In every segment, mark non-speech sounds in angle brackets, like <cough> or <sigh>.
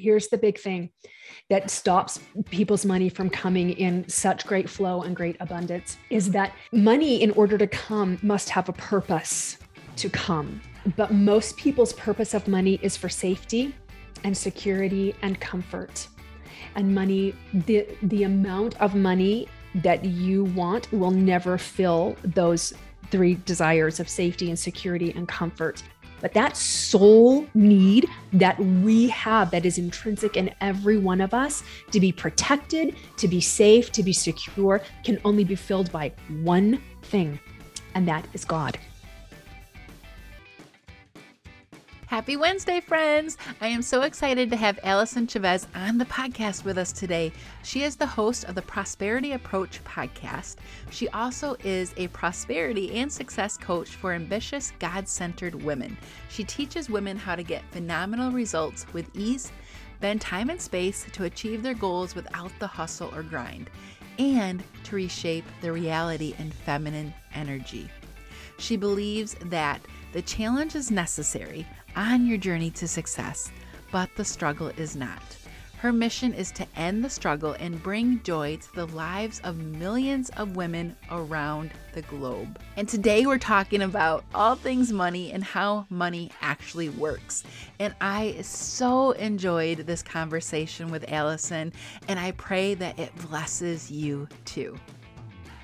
here's the big thing that stops people's money from coming in such great flow and great abundance is that money in order to come must have a purpose to come. But most people's purpose of money is for safety and security and comfort. And money the the amount of money that you want will never fill those three desires of safety and security and comfort but that soul need that we have, that is intrinsic in every one of us to be protected, to be safe, to be secure, can only be filled by one thing, and that is God. Happy Wednesday, friends! I am so excited to have Allyson Chavez on the podcast with us today. She is the host of the Prosperity Approach podcast. She also is a prosperity and success coach for ambitious, God centered women. She teaches women how to get phenomenal results with ease, bend time and space to achieve their goals without the hustle or grind, and to reshape their reality in feminine energy. She believes that the challenge is necessary on your journey to success, but the struggle is not. Her mission is to end the struggle and bring joy to the lives of millions of women around the globe. And today we're talking about all things money and how money actually works. And I so enjoyed this conversation with Allyson, and I pray that it blesses you too.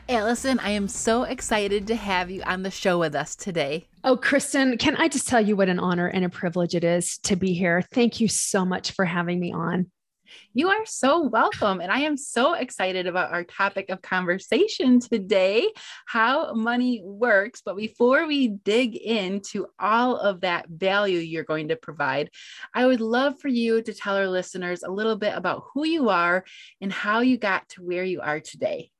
Allyson, I am so excited to have you on the show with us today. Oh, Kristen, can I just tell you what an honor and a privilege it is to be here? Thank you so much for having me on. You are so welcome. And I am so excited about our topic of conversation today how money works. But before we dig into all of that value you're going to provide, I would love for you to tell our listeners a little bit about who you are and how you got to where you are today.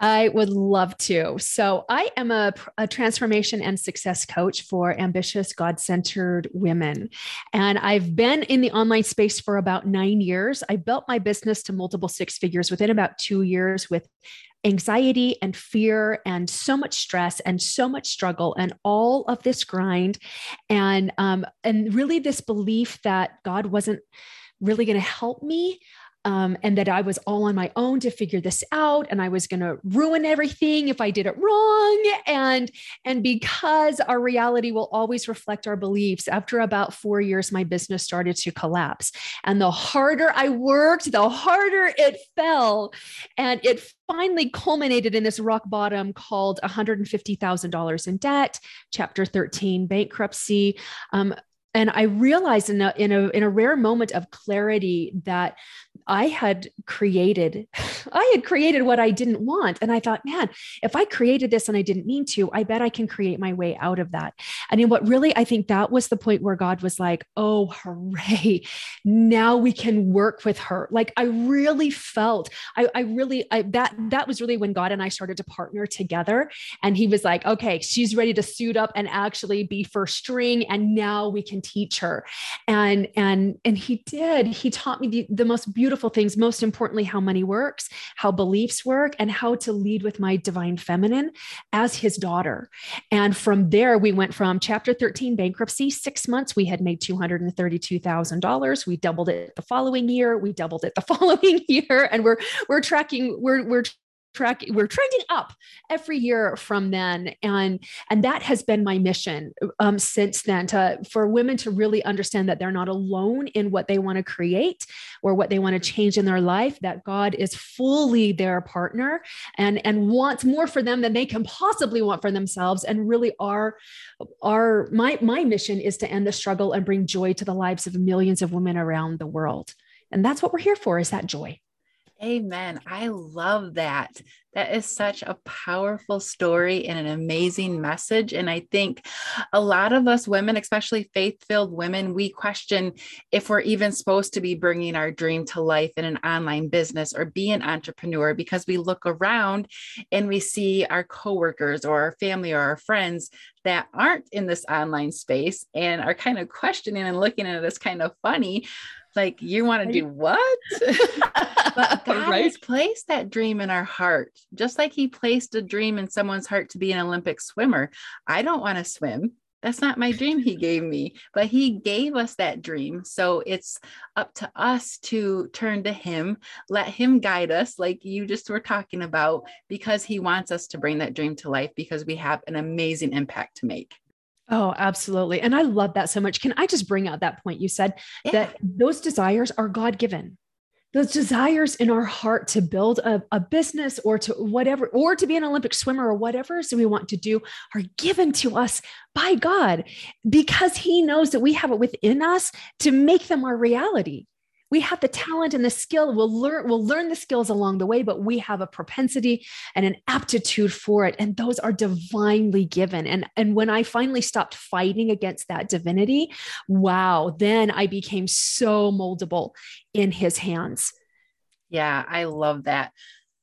I would love to. So, I am a, a transformation and success coach for ambitious, God centered women. And I've been in the online space for about nine years. I built my business to multiple six figures within about two years with anxiety and fear and so much stress and so much struggle and all of this grind and um, and really this belief that god wasn't really going to help me um, and that I was all on my own to figure this out, and I was going to ruin everything if I did it wrong. And and because our reality will always reflect our beliefs. After about four years, my business started to collapse, and the harder I worked, the harder it fell, and it finally culminated in this rock bottom called $150,000 in debt, Chapter 13 bankruptcy. Um, and I realized in a, in a in a rare moment of clarity that I had created, I had created what I didn't want. And I thought, man, if I created this and I didn't mean to, I bet I can create my way out of that. And in what really, I think that was the point where God was like, oh, hooray. Now we can work with her. Like I really felt, I, I really, I, that, that was really when God and I started to partner together. And he was like, okay, she's ready to suit up and actually be first string. And now we can teach her. And, and, and he did, he taught me the, the most beautiful beautiful things, most importantly, how money works, how beliefs work, and how to lead with my divine feminine as his daughter. And from there, we went from chapter 13 bankruptcy, six months, we had made $232,000. We doubled it the following year. We doubled it the <laughs> following year. And we're, we're tracking, we're, we're track we're trending up every year from then. And and that has been my mission um, since then to for women to really understand that they're not alone in what they want to create or what they want to change in their life that god is fully their partner and and wants more for them than they can possibly want for themselves. And really our our my my mission is to end the struggle and bring joy to the lives of millions of women around the world. And that's what we're here for is that joy Amen. I love that. That is such a powerful story and an amazing message. And I think a lot of us women, especially faith filled women, we question if we're even supposed to be bringing our dream to life in an online business or be an entrepreneur because we look around and we see our coworkers or our family or our friends that aren't in this online space and are kind of questioning and looking at us kind of funny like you want to do what <laughs> but god right? has placed that dream in our heart just like he placed a dream in someone's heart to be an olympic swimmer i don't want to swim that's not my dream he gave me, but he gave us that dream. So it's up to us to turn to him, let him guide us, like you just were talking about, because he wants us to bring that dream to life because we have an amazing impact to make. Oh, absolutely. And I love that so much. Can I just bring out that point you said yeah. that those desires are God given? those desires in our heart to build a, a, business or to whatever, or to be an Olympic swimmer or whatever so we want to do are given to us by God because He knows that we have it within us to make them our reality we have the talent and the skill we'll learn we'll learn the skills along the way but we have a propensity and an aptitude for it and those are divinely given and and when i finally stopped fighting against that divinity wow then i became so moldable in his hands yeah i love that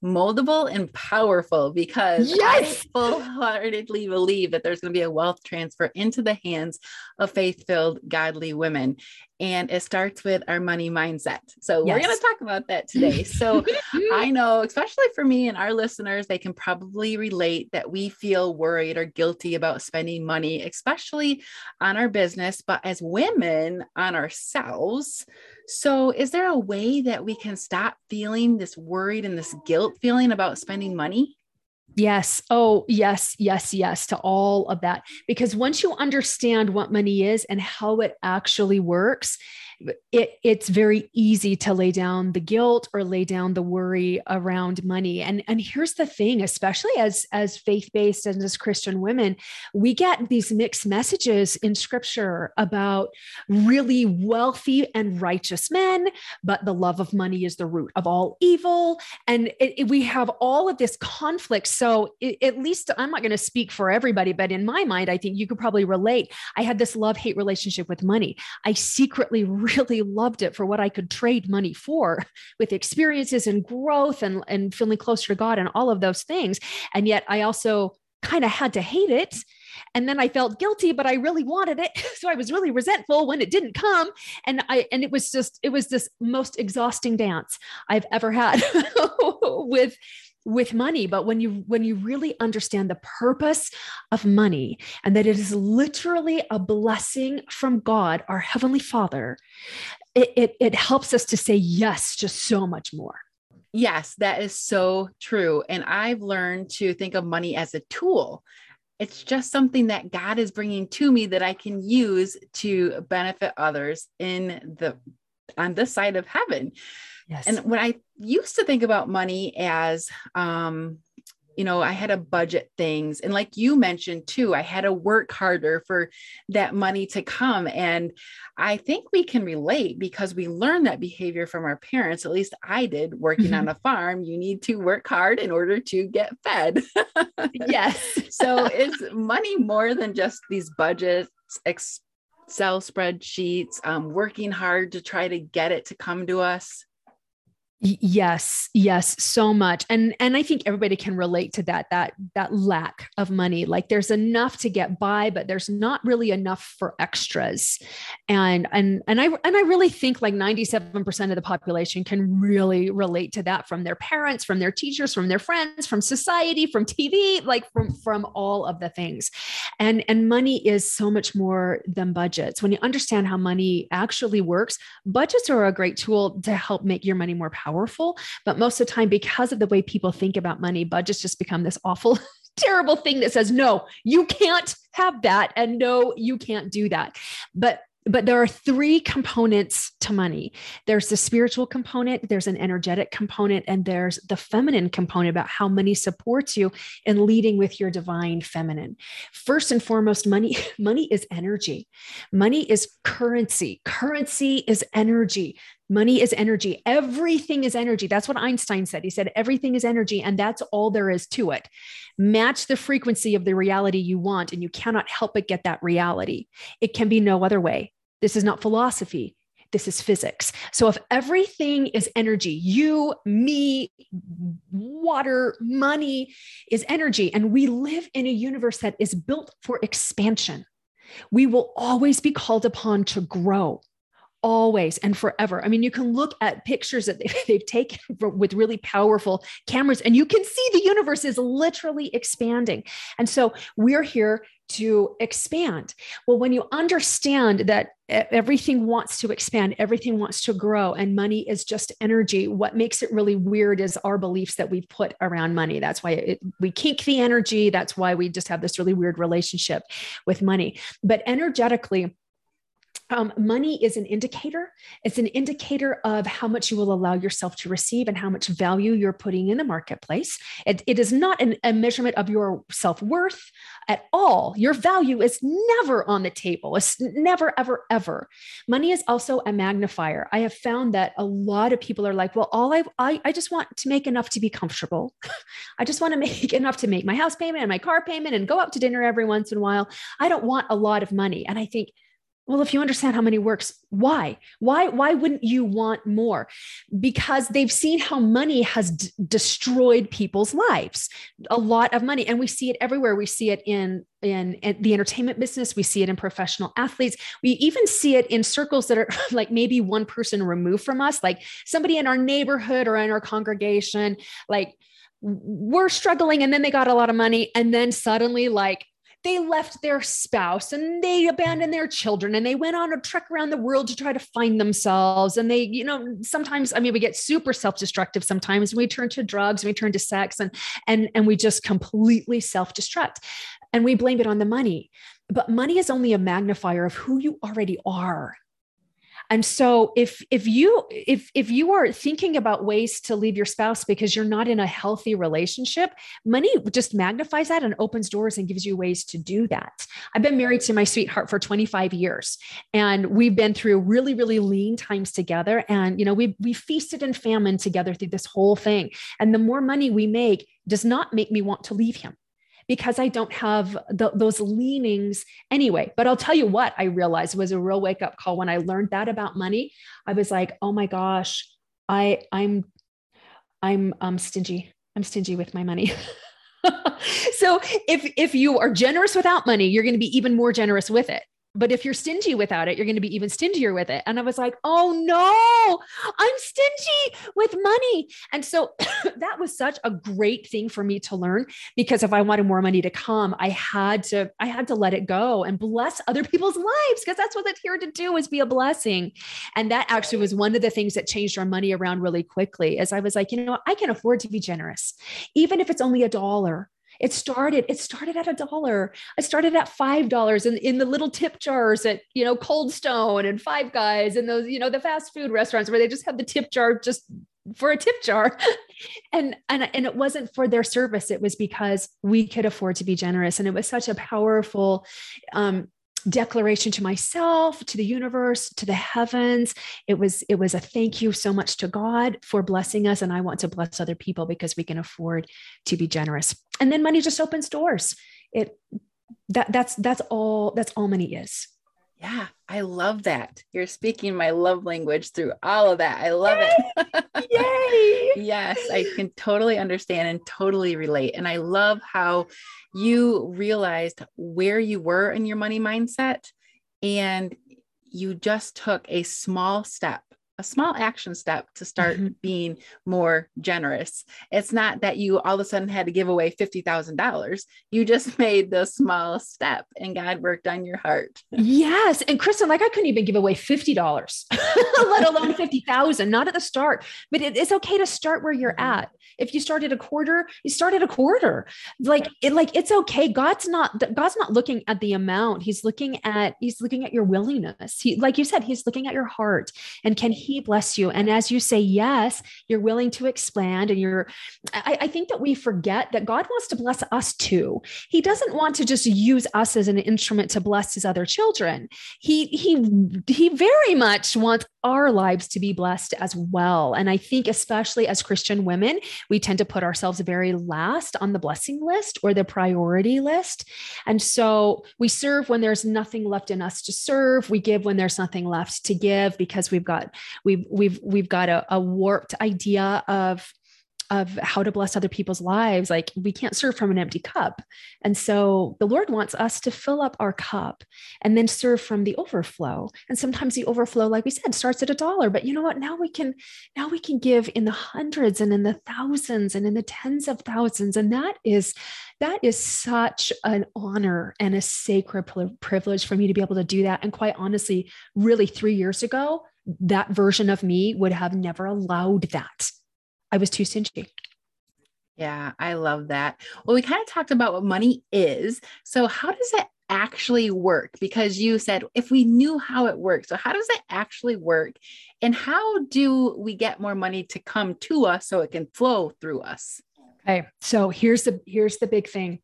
moldable and powerful because yes! <laughs> I full heartedly believe that there's going to be a wealth transfer into the hands of faith filled, godly women. And it starts with our money mindset. So yes. we're going to talk about that today. So <laughs> I know, especially for me and our listeners, they can probably relate that we feel worried or guilty about spending money, especially on our business, but as women on ourselves. So, is there a way that we can stop feeling this worried and this guilt feeling about spending money? Yes. Oh, yes, yes, yes to all of that. Because once you understand what money is and how it actually works, it, it's very easy to lay down the guilt or lay down the worry around money. And, and here's the thing, especially as, as faith-based and as Christian women, we get these mixed messages in scripture about really wealthy and righteous men, but the love of money is the root of all evil. And it, it, we have all of this conflict. So it, at least I'm not going to speak for everybody, but in my mind, I think you could probably relate. I had this love-hate relationship with money. I secretly <laughs> really loved it for what I could trade money for <laughs> with experiences and growth and, and feeling closer to God and all of those things. And yet I also kind of had to hate it. And then I felt guilty, but I really wanted it. <laughs> So I was really resentful when it didn't come. And I and it was just, it was this most exhausting dance I've ever had <laughs> with with money but when you when you really understand the purpose of money and that it is literally a blessing from god our heavenly father it, it, it helps us to say yes just so much more. Yes that is so true. And i've learned to think of money as a tool. It's just something that god is bringing to me that i can use to benefit others in the on this side of heaven Yes. And when I used to think about money as, um, you know, I had to budget things. And like you mentioned too, I had to work harder for that money to come. And I think we can relate because we learned that behavior from our parents. At least I did working mm-hmm. on a farm. You need to work hard in order to get fed. <laughs> yes. so is money more than just these budgets, Excel spreadsheets, um, working hard to try to get it to come to us? Yes yes so much and and i think everybody can relate to that that that lack of money like there's enough to get by but there's not really enough for extras and and and i and i really think like 97% of the population can really relate to that from their parents from their teachers from their friends from society from tv like from from all of the things and and money is so much more than budgets. When you understand how money actually works budgets are a great tool to help make your money more powerful powerful. But most of the time, because of the way people think about money, budgets just become this awful, <laughs> terrible thing that says, no, you can't have that. And no, you can't do that. But but there are three components to money there's the spiritual component there's an energetic component and there's the feminine component about how money supports you in leading with your divine feminine first and foremost money <laughs> money is energy money is currency currency is energy Money is energy. Everything is energy. That's what Einstein said. He said, everything is energy, and that's all there is to it. Match the frequency of the reality you want, and you cannot help but get that reality. It can be no other way. This is not philosophy. This is physics. So, if everything is energy, you, me, water, money is energy, and we live in a universe that is built for expansion, we will always be called upon to grow always and forever. I mean, you can look at pictures that <laughs> they've taken with really powerful cameras and you can see the universe is literally expanding. And so we're here to expand. Well, when you understand that everything wants to expand, everything wants to grow, and money is just energy, what makes it really weird is our beliefs that we've put around money. That's why it, we kink the energy. That's why we just have this really weird relationship with money. But energetically, um, money is an indicator. It's an indicator of how much you will allow yourself to receive and how much value you're putting in the marketplace. It, it is not an, a measurement of your self worth at all. Your value is never on the table. It's never, ever, ever. Money is also a magnifier. I have found that a lot of people are like, well, all I, I, I just want to make enough to be comfortable. <laughs> I just want to make <laughs> enough to make my house payment and my car payment and go out to dinner every once in a while. I don't want a lot of money. And I think, well if you understand how many works why? Why why wouldn't you want more? Because they've seen how money has d- destroyed people's lives. A lot of money and we see it everywhere. We see it in, in in the entertainment business. We see it in professional athletes. We even see it in circles that are <laughs> like maybe one person removed from us like somebody in our neighborhood or in our congregation. Like we're struggling and then they got a lot of money and then suddenly like they left their spouse and they abandoned their children and they went on a trek around the world to try to find themselves. And they you know sometimes i mean we get super self-destructive sometimes we turn to drugs and we turn to sex and and and we just completely self-destruct and we blame it on the money. But money is only a magnifier of who you already are and so if if you if if you are thinking about ways to leave your spouse because you're not in a healthy relationship, money just magnifies that and opens doors and gives you ways to do that. I've been married to my sweetheart for 25 years and we've been through really really lean times together and you know we we feasted and famine together through this whole thing. And the more money we make does not make me want to leave him because I don't have the, those leanings anyway. But I'll tell you what I realized was a real wake up call when I learned that about money. I was like, oh my gosh, I I'm I'm um stingy. I'm stingy with my money. <laughs> so if if you are generous without money, you're going to be even more generous with it but if you're stingy without it, you're going to be even stingier with it. And I was like, oh no, I'm stingy with money. And so <clears throat> that was such a great thing for me to learn because if I wanted more money to come, I had to, I had to let it go and bless other people's lives because that's what it's here to do is be a blessing. And that actually was one of the things that changed our money around really quickly as I was like, you know, I can afford to be generous, even if it's only a dollar it started, it started at a dollar. I started at five dollars in, in the little tip jars at you know Cold Stone and Five Guys and those, you know, the fast food restaurants where they just have the tip jar just for a tip jar. <laughs> and and and it wasn't for their service. It was because we could afford to be generous. And it was such a powerful um, declaration to myself to the universe to the heavens. It was it was a thank you so much to god for blessing us and i want to bless other people because we can afford to be generous. And then money just opens doors. It that that's that's all that's all money is yeah, I love that. You're speaking my love language through all of that. I love it. Yay! <laughs> yes, I can totally understand and totally relate. And I love how you realized where you were in your money mindset and you just took a small step a small action step to start mm-hmm. being more generous. It's not that you all of a sudden had to give away $50,000. You just <laughs> made the small step and God worked on your heart. Yes. And Kristen, like I couldn't even give away $50, <laughs> let alone 50,000, not at the start, but it, it's okay to start where you're mm-hmm. at. If you started a quarter, you started a quarter. Like it, like it's okay. God's not, God's not looking at the amount. He's looking at, he's looking at your willingness. He, like you said, he's looking at your heart and can he bless you. And as you say yes, you're willing to expand and you're, I, I think that we forget that God wants to bless us too. He doesn't want to just use us as an instrument to bless his other children. He, he, he very much wants our lives to be blessed as well. And I think, especially as Christian women, we tend to put ourselves very last on the blessing list or the priority list. And so we serve when there's nothing left in us to serve. We give when there's nothing left to give because we've got we've we've we've got a, a warped idea of of how to bless other people's lives. Like we can't serve from an empty cup. And so the Lord wants us to fill up our cup and then serve from the overflow. And sometimes the overflow, like we said, starts at a dollar. But you know what? Now we can, now we can give in the hundreds and in the thousands and in the tens of thousands. And that is that is such an honor and a sacred privilege for me to be able to do that. And quite honestly, really three years ago, that version of me would have never allowed that. I was too stingy. Yeah, I love that. Well, we kind of talked about what money is. So, how does it actually work? Because you said if we knew how it works. So, how does it actually work? And how do we get more money to come to us so it can flow through us? Okay. So here's the here's the big thing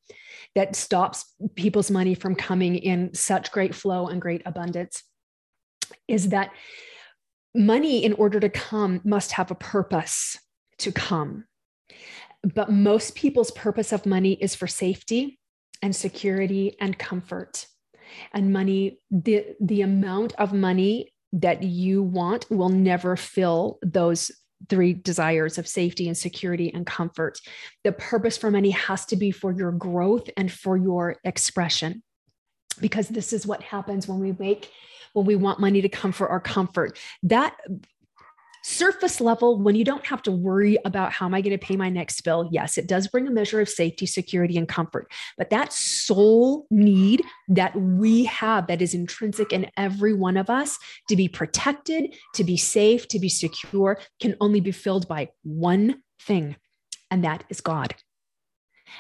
that stops people's money from coming in such great flow and great abundance is that money in order to come must have a purpose to come. But most people's purpose of money is for safety and security and comfort. And money the the amount of money that you want will never fill those three desires of safety and security and comfort. The purpose for money has to be for your growth and for your expression. Because this is what happens when we make when we want money to come for our comfort. That surface level, when you don't have to worry about how am I going to pay my next bill, yes, it does bring a measure of safety, security, and comfort. But that soul need that we have that is intrinsic in every one of us to be protected, to be safe, to be secure can only be filled by one thing, and that is God.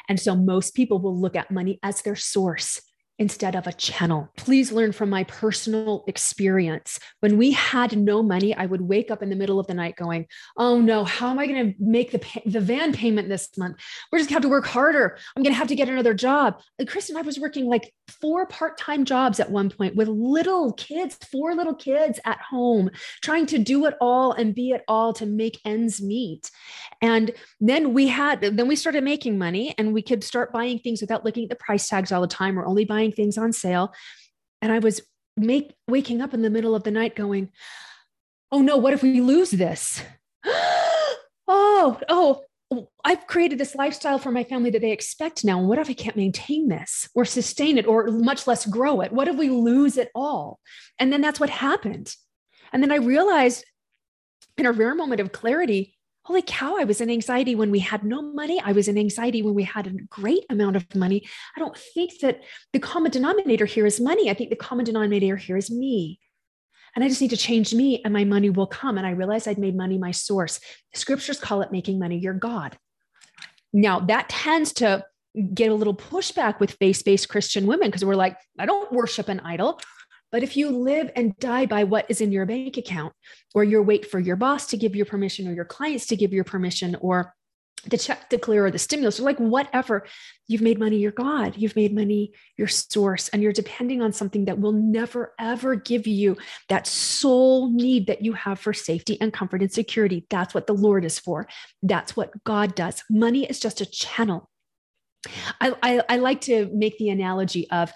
And so most people will look at money as their source instead of a channel. Please learn from my personal experience. When we had no money, I would wake up in the middle of the night going, "Oh no, how am I going to make the pay- the van payment this month? We're just going to have to work harder. I'm going to have to get another job." And Chris and I was working like four part-time jobs at one point with little kids, four little kids at home, trying to do it all and be it all to make ends meet. And then we had then we started making money and we could start buying things without looking at the price tags all the time or only buying things on sale. And I was make waking up in the middle of the night going, oh no, what if we lose this? <gasps> oh, oh, I've created this lifestyle for my family that they expect now. And what if I can't maintain this or sustain it or much less grow it? What if we lose it all? And then that's what happened. And then I realized in a rare moment of clarity, holy cow, I was in anxiety when we had no money. I was in anxiety when we had a great amount of money. I don't think that the common denominator here is money. I think the common denominator here is me. And I just need to change me and my money will come. And I realized I'd made money my source. The scriptures call it making money your God. Now, that tends to get a little pushback with faith based Christian women because we're like, I don't worship an idol. But if you live and die by what is in your bank account, or you wait for your boss to give you permission, or your clients to give you permission, or the check to clear or the stimulus or like whatever you've made money your god. You've made money your source and you're depending on something that will never ever give you that sole need that you have for safety and comfort and security. That's what the lord is for. That's what god does. Money is just a channel. I, I, I like to make the analogy of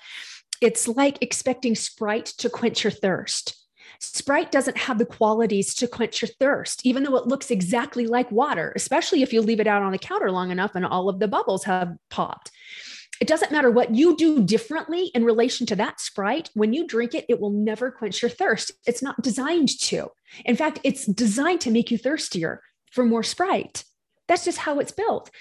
it's like expecting Sprite to quench your thirst. Sprite doesn't have the qualities to quench your thirst, even though it looks exactly like water, especially if you leave it out on the counter long enough and all of the bubbles have popped. It doesn't matter what you do differently in relation to that Sprite. When you drink it, it will never quench your thirst. It's not designed to. In fact, it's designed to make you thirstier for more Sprite. That's just how it's built.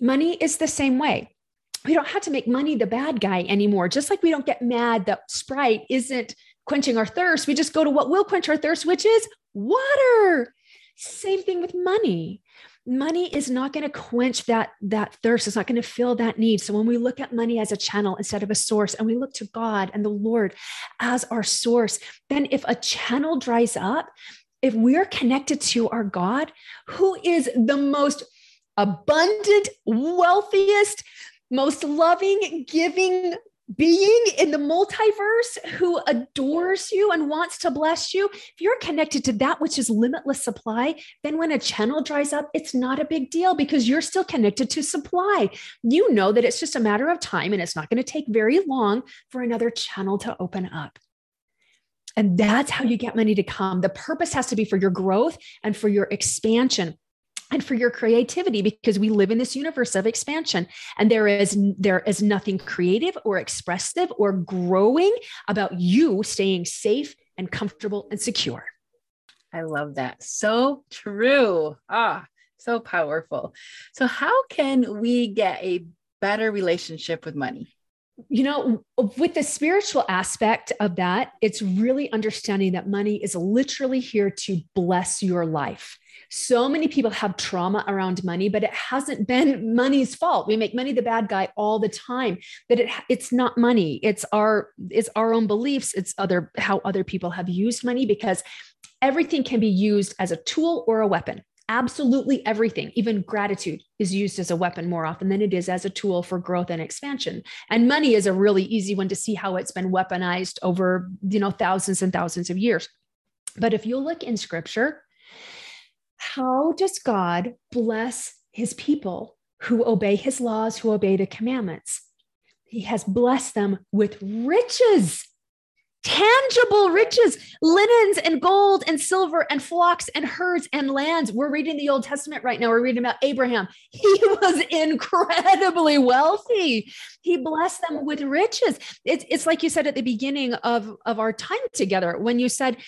Money is the same way we don't have to make money the bad guy anymore. Just like we don't get mad that Sprite isn't quenching our thirst, we just go to what will quench our thirst, which is water. Same thing with money. Money is not going to quench that, that thirst. It's not going to fill that need. So when we look at money as a channel instead of a source, and we look to God and the Lord as our source, then if a channel dries up, if we're connected to our God, who is the most abundant, wealthiest, most loving, giving being in the multiverse who adores you and wants to bless you, if you're connected to that which is limitless supply, then when a channel dries up, it's not a big deal because you're still connected to supply. You know that it's just a matter of time and it's not going to take very long for another channel to open up. And that's how you get money to come. The purpose has to be for your growth and for your expansion. And for your creativity because we live in this universe of expansion and there is there is nothing creative or expressive or growing about you staying safe and comfortable and secure. I love that. So true. Ah so powerful. So how can we get a better relationship with money? You know, with the spiritual aspect of that, it's really understanding that money is literally here to bless your life. So many people have trauma around money, but it hasn't been <laughs> money's fault. We make money the bad guy all the time. That it it's not money. It's our it's our own beliefs. It's other how other people have used money because everything can be used as a tool or a weapon. Absolutely everything, even gratitude, is used as a weapon more often than it is as a tool for growth and expansion. And money is a really easy one to see how it's been weaponized over, you know, thousands and thousands of years. But if you look in scripture, how does God bless his people who obey his laws, who obey the commandments? He has blessed them with riches tangible riches, linens and gold and silver and flocks and herds and lands. We're reading the Old Testament right now. We're reading about Abraham. <laughs> He was incredibly wealthy. He blessed them with riches. It's, it's like you said at the beginning of, of our time together when you said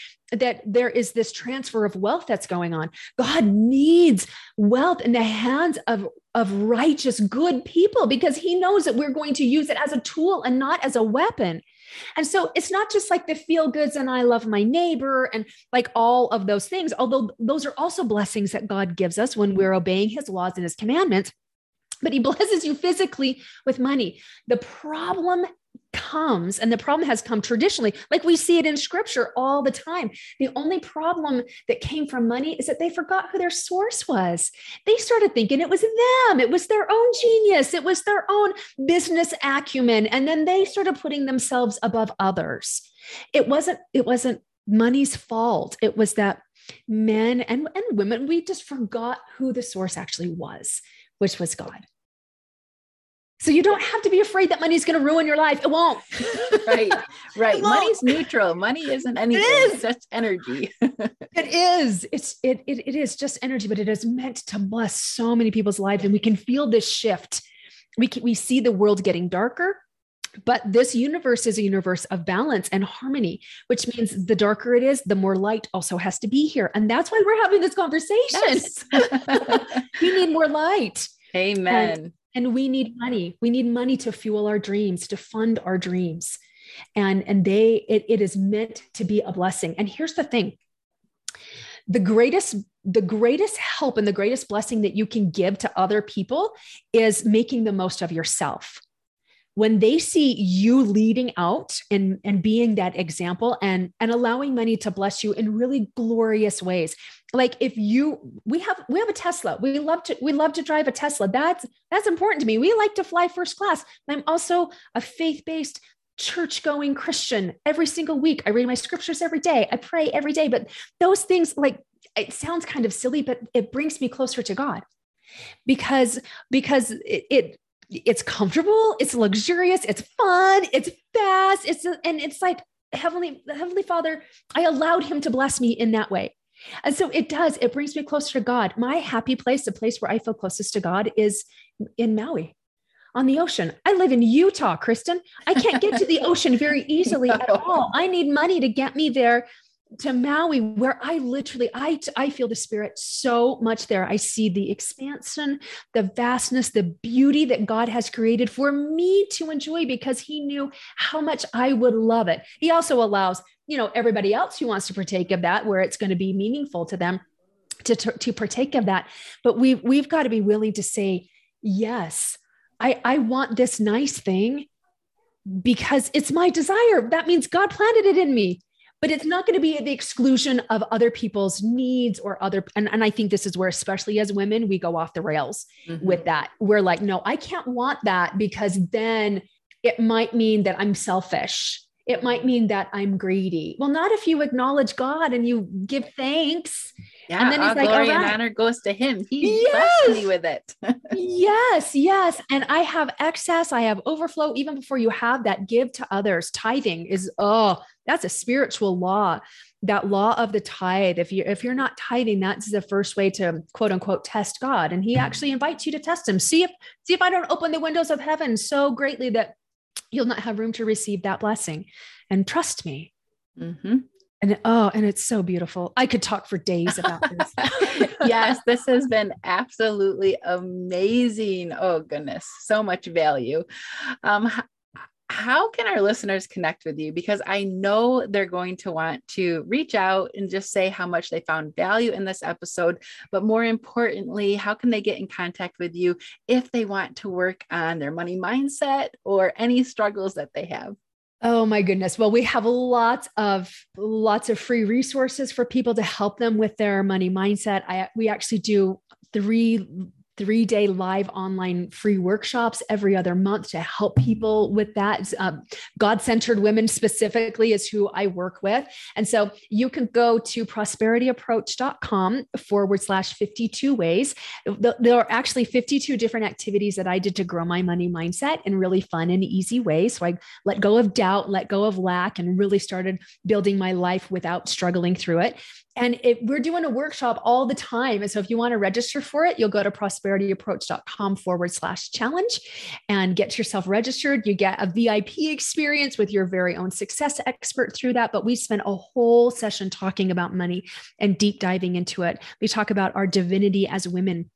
that there is this transfer of wealth that's going on. God needs wealth in the hands of, of righteous, good people because he knows that we're going to use it as a tool and not as a weapon. And so it's not just like the feel goods and I love my neighbor and like all of those things, although those are also blessings that God gives us when we're obeying his laws and his commandments. But he <laughs> blesses you physically with money. The problem comes, and the problem has come traditionally, like we see it in scripture all the time. The only problem that came from money is that they forgot who their source was. They started thinking it was them, it was their own genius, it was their own business acumen. And then they started putting themselves above others. It wasn't, it wasn't money's fault. It was that men and, and women, we just forgot who the source actually was, which was God. So you don't have to be afraid that money is going to ruin your life. It won't. <laughs> right. Right. Money's neutral. Money isn't anything. It is. It's just energy. <laughs> it is. It's it, it it is just energy, but it is meant to bless so many people's lives. And we can feel this shift. We can, we see the world getting darker. But this universe is a universe of balance and harmony, which means the darker it is, the more light also has to be here. And that's why we're having this conversation. Yes. <laughs> we need more light. Amen. And and we need money. We need money to fuel our dreams to fund our dreams. And and they it, it is meant to be a blessing. And here's the thing. The greatest the greatest help and the greatest blessing that you can give to other people is making the most of yourself when they see you leading out and, and being that example and, and allowing money to bless you in really glorious ways. Like if you we have we have a tesla. We love to we love to drive a tesla. That's that's important to me. We like to fly first class. I'm also a faith-based church going christian every single week. I read my scriptures every day. I pray every day. But those things like it sounds kind of silly but it brings me closer to god because because it, it it's comfortable, it's luxurious, it's fun, it's fast, it's and it's like heavenly heavenly Father, I allowed him to bless me in that way. And so it does, it brings me closer to God. My happy place, the place where I feel closest to God is in Maui on the ocean. I live in Utah, Kristen. I can't get to the ocean very <laughs> easily at all. I need money to get me there to Maui, where I literally, I, I feel the spirit so much there. I see the expansion, the vastness, the beauty that God has created for me to enjoy because he knew how much I would love it. He also allows, you know, everybody else who wants to partake of that, where it's going to be meaningful to them to, to, to partake of that. But we've, we've got to be willing to say, yes, I, I want this nice thing because it's my desire. That means God planted it in me but it's not going to be at the exclusion of other people's needs or other and, and i think this is where especially as women we go off the rails mm-hmm. with that. We're like no i can't want that because then it might mean that i'm selfish. It might mean that i'm greedy. Well not if you acknowledge god and you give thanks yeah, and then he's like, glory and honor goes to him. He yes! blessed me with it. <laughs> yes, yes. And I have excess, I have overflow. Even before you have that, give to others. Tithing is, oh, that's a spiritual law that law of the tithe if you if you're not tithing that's the first way to quote unquote test god and he actually invites you to test him see if see if i don't open the windows of heaven so greatly that you'll not have room to receive that blessing and trust me mm-hmm. And oh and it's so beautiful i could talk for days about this <laughs> yes this has been absolutely amazing oh goodness so much value um how can our listeners connect with you? Because I know they're going to want to reach out and just say how much they found value in this episode. But more importantly, how can they get in contact with you if they want to work on their money mindset or any struggles that they have? Oh my goodness. Well, we have lots of lots of free resources for people to help them with their money mindset. I we actually do three three day live online free workshops every other month to help people with that. Um, God centered women specifically is who I work with. And so you can go to prosperityapproach.com forward slash 52 ways. There are actually 52 different activities that I did to grow my money mindset in really fun and easy ways. So I let go of doubt, let go of lack, and really started building my life without struggling through it and it, we're doing a workshop all the time. And so if you want to register for it, you'll go to prosperityapproach.com forward slash challenge and get yourself registered. You get a VIP experience with your very own success expert through that. But we spent a whole session talking about money and deep diving into it. We talk about our divinity as women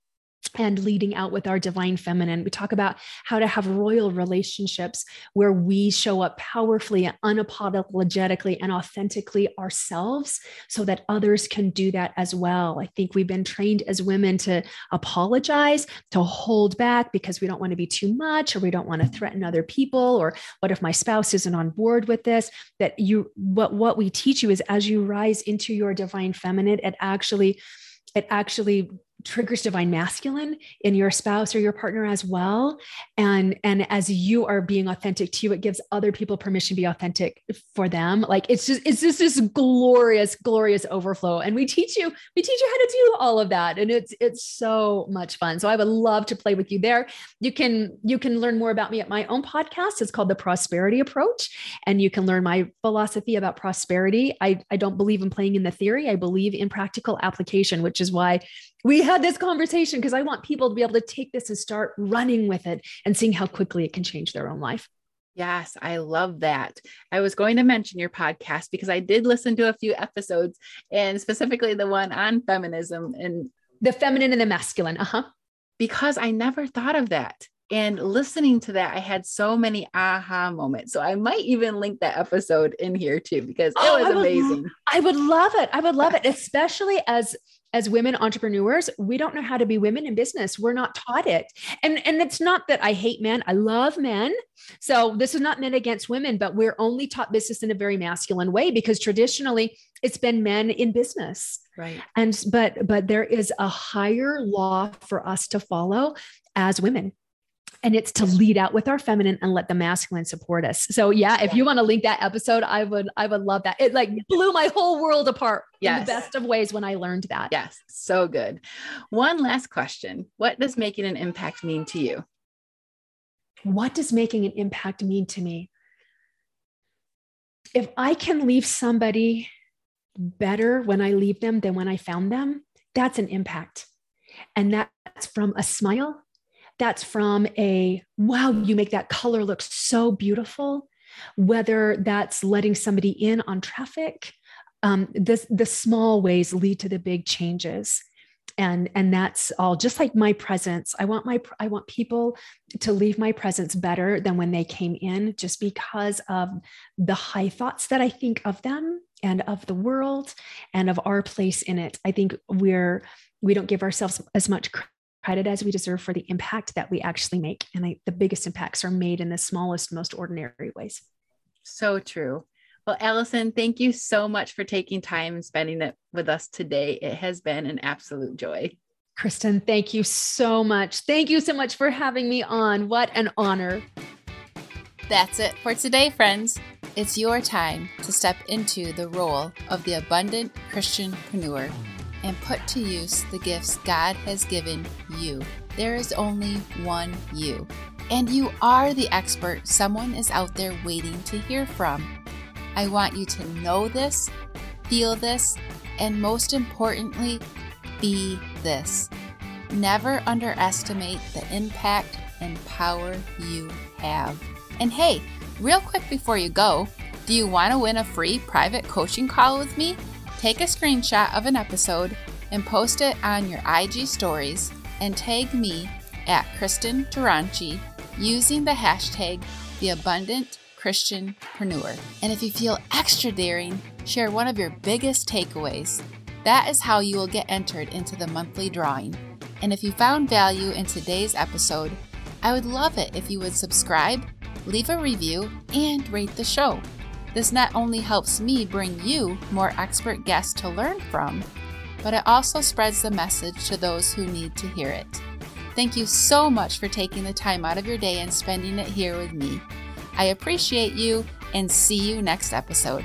and leading out with our divine feminine. We talk about how to have royal relationships where we show up powerfully and unapologetically and authentically ourselves so that others can do that as well. I think we've been trained as women to apologize, to hold back because we don't want to be too much or we don't want to threaten other people or what if my spouse isn't on board with this that you what what we teach you is as you rise into your divine feminine it actually it actually triggers divine masculine in your spouse or your partner as well. And and as you are being authentic to you it gives other people permission to be authentic for them. Like it's just it's just this glorious glorious overflow. And we teach you we teach you how to do all of that. And it's it's so much fun. So i would love to play with you there. You can you can learn more about me at my own podcast. It's called the prosperity approach. And you can learn my philosophy about prosperity. I i don't believe in playing in the theory. I believe in practical application which is why we had this conversation because I want people to be able to take this and start running with it and seeing how quickly it can change their own life. Yes, I love that. I was going to mention your podcast because I did listen to a few episodes and specifically the one on feminism and the feminine and the masculine. Uh huh. Because I never thought of that. And listening to that, I had so many aha moments. So I might even link that episode in here too, because it oh, was I amazing. I would love it. I would love it, especially as as women entrepreneurs we don't know how to be women in business. We're not taught it. And and it's not that i hate men. I love men. So this is not men against women but we're only taught business in a very masculine way because traditionally it's been men in business. Right. And but but there is a higher law for us to follow as women and it's to lead out with our feminine and let the masculine support us. So yeah if you want to link that episode i would i would love that. It like blew my whole world apart yes. in the best of ways when i learned that. Yes so good. One last question. What does making an impact mean to you? What does making an impact mean to me? If i can leave somebody better when i leave them than when i found them that's an impact. And that's from a smile that's from a wow, you make that color look so beautiful, whether that's letting somebody in on traffic. Um, this, the small ways lead to the big changes. And and that's all just like my presence. I want my i want people to leave my presence better than when they came in just because of the high thoughts that i think of them and of the world and of our place in it. I think we're we don't give ourselves as much credit as we deserve for the impact that we actually make. And I, the biggest impacts are made in the smallest, most ordinary ways. So true. Well, Allyson, thank you so much for taking time and spending it with us today. It has been an absolute joy. Kristen, thank you so much. Thank you so much for having me on. What an honor. That's it for today, friends. It's your time to step into the role of the abundant Christianpreneur and put to use the gifts God has given you. There is only one you. And you are the expert someone is out there waiting to hear from. I want you to know this, feel this, and most importantly, be this. Never underestimate the impact and power you have. And hey, real quick before you go, do you want to win a free private coaching call with me? Take a screenshot of an episode and post it on your IG stories and tag me at Kristen Duranci using the hashtag the abundant. And if you feel extra daring, share one of your biggest takeaways. That is how you will get entered into the monthly drawing. And if you found value in today's episode, I would love it if you would subscribe, leave a review, and rate the show. This not only helps me bring you more expert guests to learn from, but it also spreads the message to those who need to hear it. Thank you so much for taking the time out of your day and spending it here with me. I appreciate you and see you next episode.